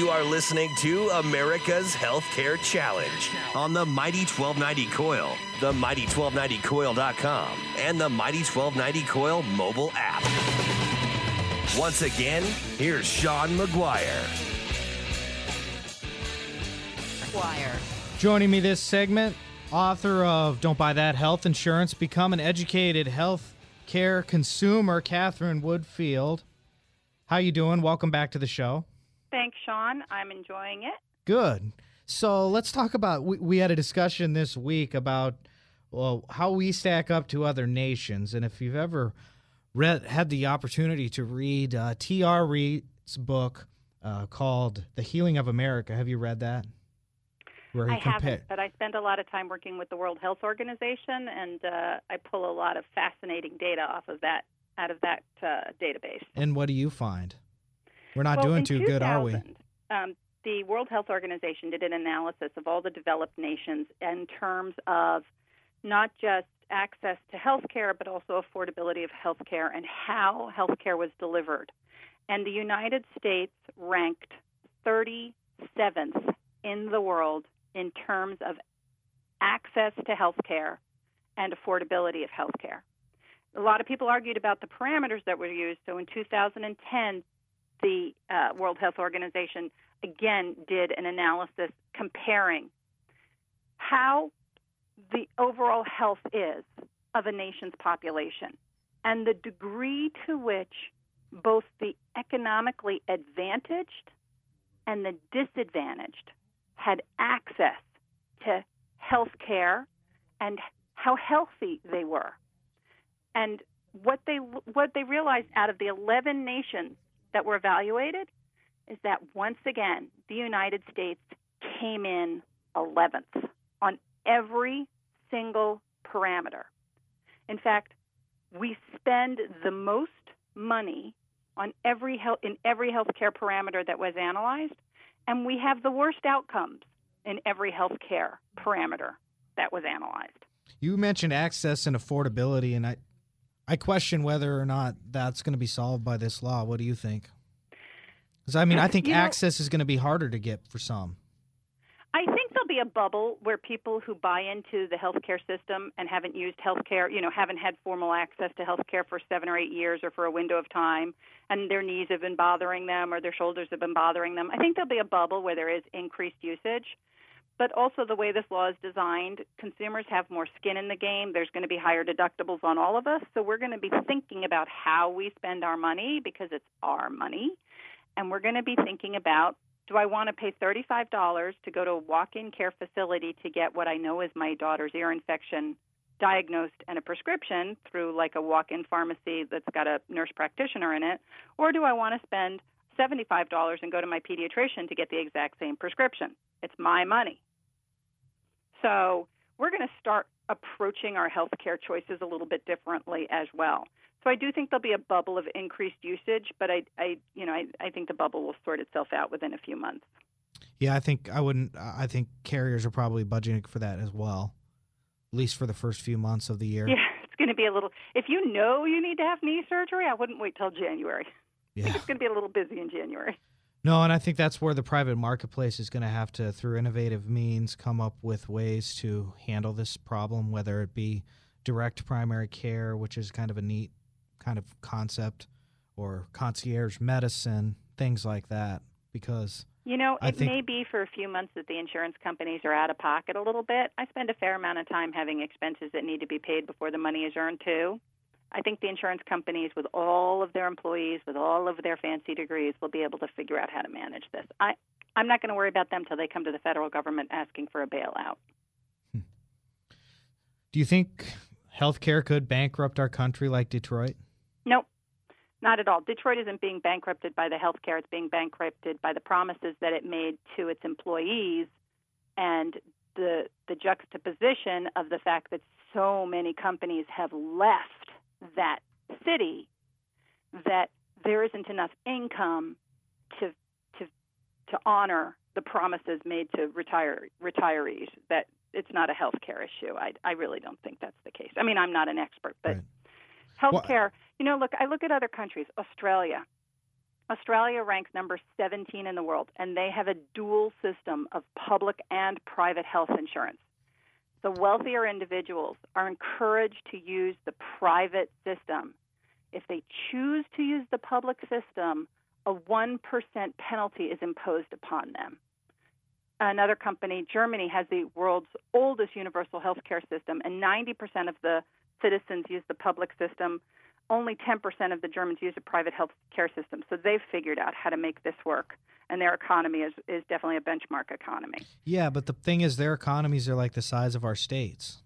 You are listening to America's Healthcare Challenge on the Mighty 1290 KOIL, the Mighty1290KOIL.com, and the Mighty 1290 KOIL mobile app. Once again, here's Sean McGuire. McGuire. Joining me this segment, author of Don't Buy That Health Insurance, Become an Educated Health Care Consumer, Catherine Woodfield. How you doing? Welcome back to the show. Thanks, Sean. I'm enjoying it. Good. So let's talk about. We, we had a discussion this week about well how we stack up to other nations, and if you've ever read had the opportunity to read uh, T.R. Reid's book uh, called "The Healing of America," have you read that? Where he I compa- haven't, but I spend a lot of time working with the World Health Organization, and uh, I pull a lot of fascinating data off of that out of that uh, database. And what do you find? We're not well, doing too good, are we? Um, the World Health Organization did an analysis of all the developed nations in terms of not just access to health care, but also affordability of health care and how health care was delivered. And the United States ranked 37th in the world in terms of access to health care and affordability of health care. A lot of people argued about the parameters that were used. So in 2010, the uh, World Health Organization again did an analysis comparing how the overall health is of a nation's population and the degree to which both the economically advantaged and the disadvantaged had access to health care and how healthy they were. And what they what they realized out of the 11 nations that were evaluated is that once again, the United States came in 11th on every single parameter. In fact, we spend the most money on every health, in every healthcare parameter that was analyzed, and we have the worst outcomes in every healthcare parameter that was analyzed. You mentioned access and affordability, and I, I question whether or not that's going to be solved by this law. What do you think? Because I mean, I think you access know, is going to be harder to get for some. I think there'll be a bubble where people who buy into the healthcare system and haven't used healthcare, you know, haven't had formal access to healthcare for seven or eight years or for a window of time, and their knees have been bothering them or their shoulders have been bothering them. I think there'll be a bubble where there is increased usage but also the way this law is designed, consumers have more skin in the game. There's going to be higher deductibles on all of us. So we're going to be thinking about how we spend our money because it's our money. And we're going to be thinking about do I want to pay $35 to go to a walk in care facility to get what I know is my daughter's ear infection diagnosed and a prescription through like a walk in pharmacy that's got a nurse practitioner in it? Or do I want to spend $75 and go to my pediatrician to get the exact same prescription? It's my money. So we're going to start approaching our healthcare choices a little bit differently as well. So I do think there'll be a bubble of increased usage, but I, I you know, I, I think the bubble will sort itself out within a few months. Yeah, I think I wouldn't. I think carriers are probably budgeting for that as well, at least for the first few months of the year. Yeah, it's going to be a little. If you know you need to have knee surgery, I wouldn't wait till January. Yeah. it's going to be a little busy in January. No, and I think that's where the private marketplace is going to have to, through innovative means, come up with ways to handle this problem, whether it be direct primary care, which is kind of a neat kind of concept, or concierge medicine, things like that. Because you know, it think, may be for a few months that the insurance companies are out of pocket a little bit. I spend a fair amount of time having expenses that need to be paid before the money is earned too. I think the insurance companies, with all of their employees, with all of their fancy degrees, will be able to figure out how to manage this. I, I'm not going to worry about them until they come to the federal government asking for a bailout. Hmm. Do you think healthcare could bankrupt our country like Detroit? Nope, not at all. Detroit isn't being bankrupted by the healthcare; it's being bankrupted by the promises that it made to its employees and the the juxtaposition of the fact that so many companies have left that city that there isn't enough income to to to honor the promises made to retire retirees that it's not a health care issue. I I really don't think that's the case. I mean, I'm not an expert, but right. health care, well, you know, look, I look at other countries, Australia. Australia ranks number 17 in the world, and they have a dual system of public and private health insurance. The wealthier individuals are encouraged to use the private system. If they choose to use the public system, a 1% penalty is imposed upon them. Another company, Germany, has the world's oldest universal health care system, and 90% of the citizens use the public system. Only 10% of the Germans use a private health care system. So they've figured out how to make this work, and their economy is, is definitely a benchmark economy. Yeah, but the thing is, their economies are like the size of our states.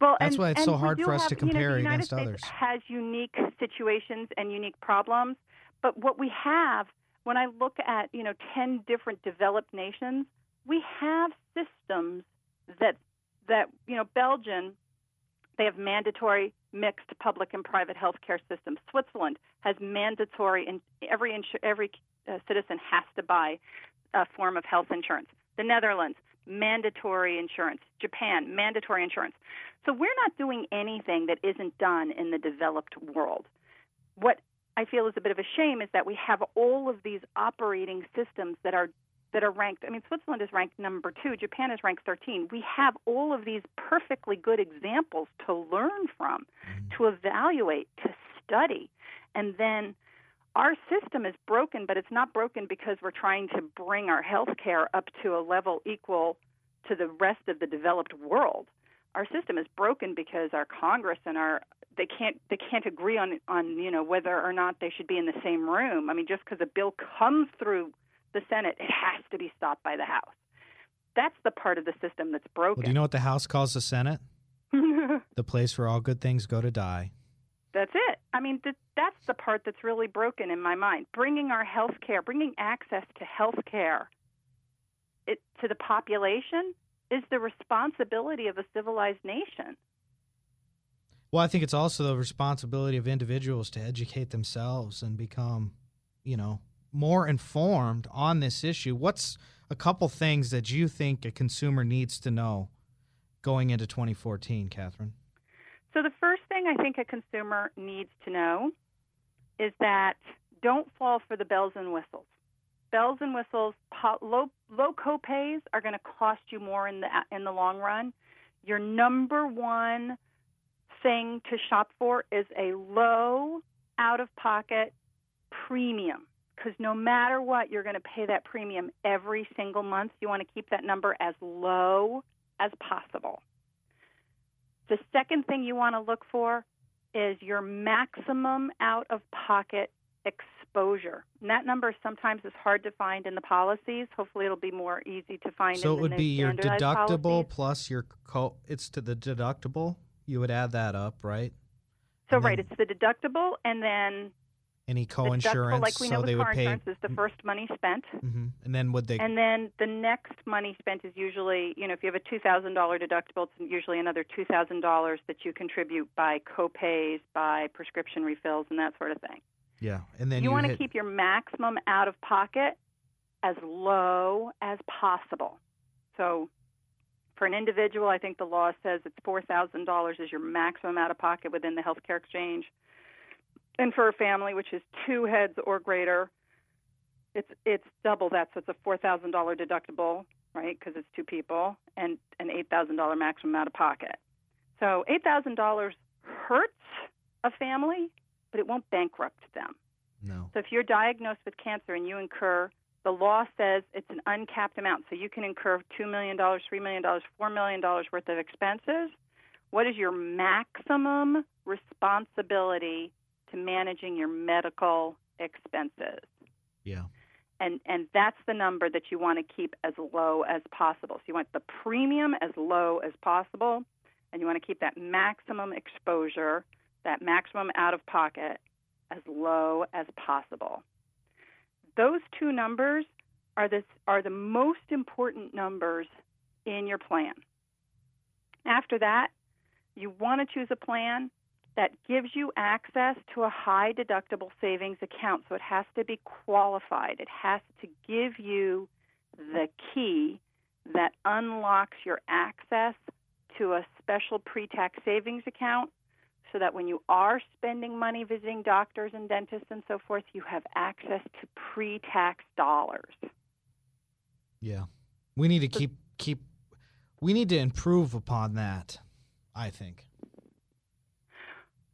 Well, That's and, why it's so hard for us have, to you know, compare the United against States others. Has unique situations and unique problems, but what we have, when I look at you know ten different developed nations, we have systems that that you know Belgium, they have mandatory mixed public and private health care systems. Switzerland has mandatory, and every every uh, citizen has to buy a form of health insurance. The Netherlands, mandatory insurance. Japan, mandatory insurance. So we're not doing anything that isn't done in the developed world. What I feel is a bit of a shame is that we have all of these operating systems that are that are ranked. I mean, Switzerland is ranked number two. Japan is ranked 13. We have all of these perfectly good examples to learn from, mm. to evaluate, to study, and then our system is broken, but it's not broken because we're trying to bring our health care up to a level equal to the rest of the developed world. Our system is broken because our Congress and our they can't they can't agree on on you know whether or not they should be in the same room. I mean, just because a bill comes through the Senate, it has to be stopped by the House. That's the part of the system that's Well, broken. do you know what the House calls the Senate? The place where all good things go to die. That's it. I mean, th- that's the part that's really broken in my mind. Bringing our health care, bringing access to health care it, to the population is the responsibility of a civilized nation. Well, I think it's also the responsibility of individuals to educate themselves and become, you know, more informed on this issue. What's a couple things that you think a consumer needs to know going into 2014, Catherine? So, the first thing I think a consumer needs to know is that don't fall for the bells and whistles. Bells and whistles, low low copays are going to cost you more in the in the long run. Your number one thing to shop for is a low out of pocket premium because no matter what, you're going to pay that premium every single month. You want to keep that number as low as possible. The second thing you want to look for is your maximum out of pocket exposure. And that number sometimes is hard to find in the policies. Hopefully, it'll be more easy to find. So it would be your deductible policies. plus your co. It's to the deductible. You would add that up, right? So and right, then- it's the deductible, and then Any co-insurance, like we know so they would pay. insurance, is the first money spent. hmm And then would they? And then the next money spent is usually, you know, if you have a two thousand dollar deductible, it's usually another two thousand dollars that you contribute by copays, by prescription refills, and that sort of thing. yeah, and then you you, want to hit, keep your maximum out of pocket as low as possible. So, for an individual, I think the law says it's four thousand dollars is your maximum out of pocket within the healthcare exchange, and for a family, which is two heads or greater, it's it's double that. So it's a four thousand dollar deductible, right? Because it's two people, and an eight thousand dollar maximum out of pocket. So eight thousand dollars hurts a family, but it won't bankrupt them. no. So if you're diagnosed with cancer and you incur, the law says it's an uncapped amount. So you can incur $2 million, $3 million, $4 million worth of expenses. What is your maximum responsibility to managing your medical expenses? Yeah. And, and that's the number that you want to keep as low as possible. So you want the premium as low as possible, and you want to keep that maximum exposure, that maximum out of pocket, as low as possible. Those two numbers are the, are the most important numbers in your plan. After that, you want to choose a plan that gives you access to a high deductible savings account. So it has to be qualified, it has to give you the key that unlocks your access to a special pre tax savings account so that when you are spending money visiting doctors and dentists and so forth, you have access to pre-tax dollars. Yeah. We need to keep keep we need to improve upon that, I think.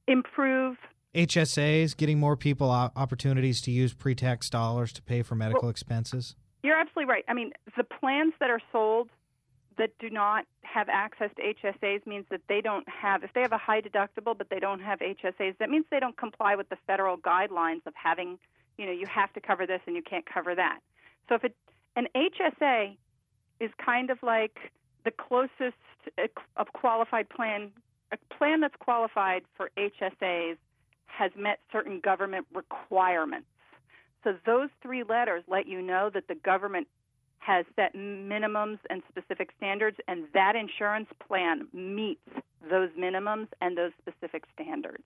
Improve HSAs, getting more people opportunities to use pre-tax dollars to pay for medical well, expenses. You're absolutely right. I mean, the plans that are sold that do not have access to HSAs means that they don't have, if they have a high deductible but they don't have HSAs, that means they don't comply with the federal guidelines of having, you know, you have to cover this and you can't cover that. So if it, an HSA is kind of like the closest uh, of qualified plan, a plan that's qualified for HSAs has met certain government requirements. So those three letters let you know that the government has set minimums and specific standards, and that insurance plan meets those minimums and those specific standards.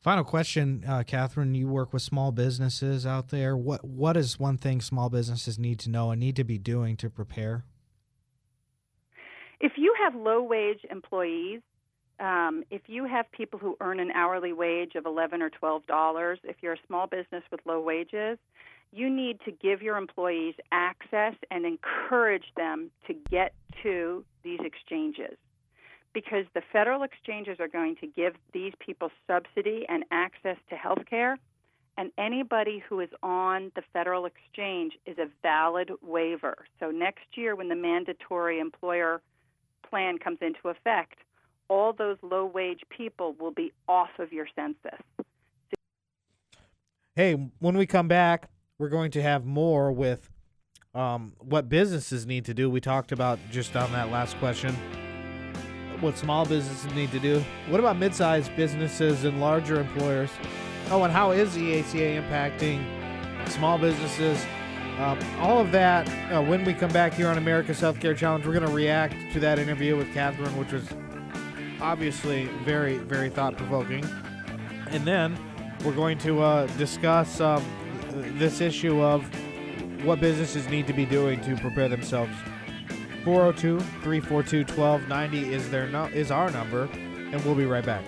Final question, uh, Catherine. You work with small businesses out there. What what is one thing small businesses need to know and need to be doing to prepare? If you have low wage employees, um, if you have people who earn an hourly wage of eleven or twelve dollars, if you're a small business with low wages, you need to give your employees access and encourage them to get to these exchanges because the federal exchanges are going to give these people subsidy and access to health care and anybody who is on the federal exchange is a valid waiver. So next year when the mandatory employer plan comes into effect, all those low wage people will be off of your census. Hey, when we come back, we're going to have more with um, what businesses need to do. We talked about just on that last question what small businesses need to do. What about mid sized businesses and larger employers? Oh, and how is the ACA impacting small businesses? Um, all of that uh, when we come back here on America's Healthcare Challenge, we're going to react to that interview with Catherine, which was obviously very, very thought provoking. And then we're going to uh, discuss um, this issue of what businesses need to be doing to prepare themselves. 402 342 1290 is their is our number, and we'll be right back.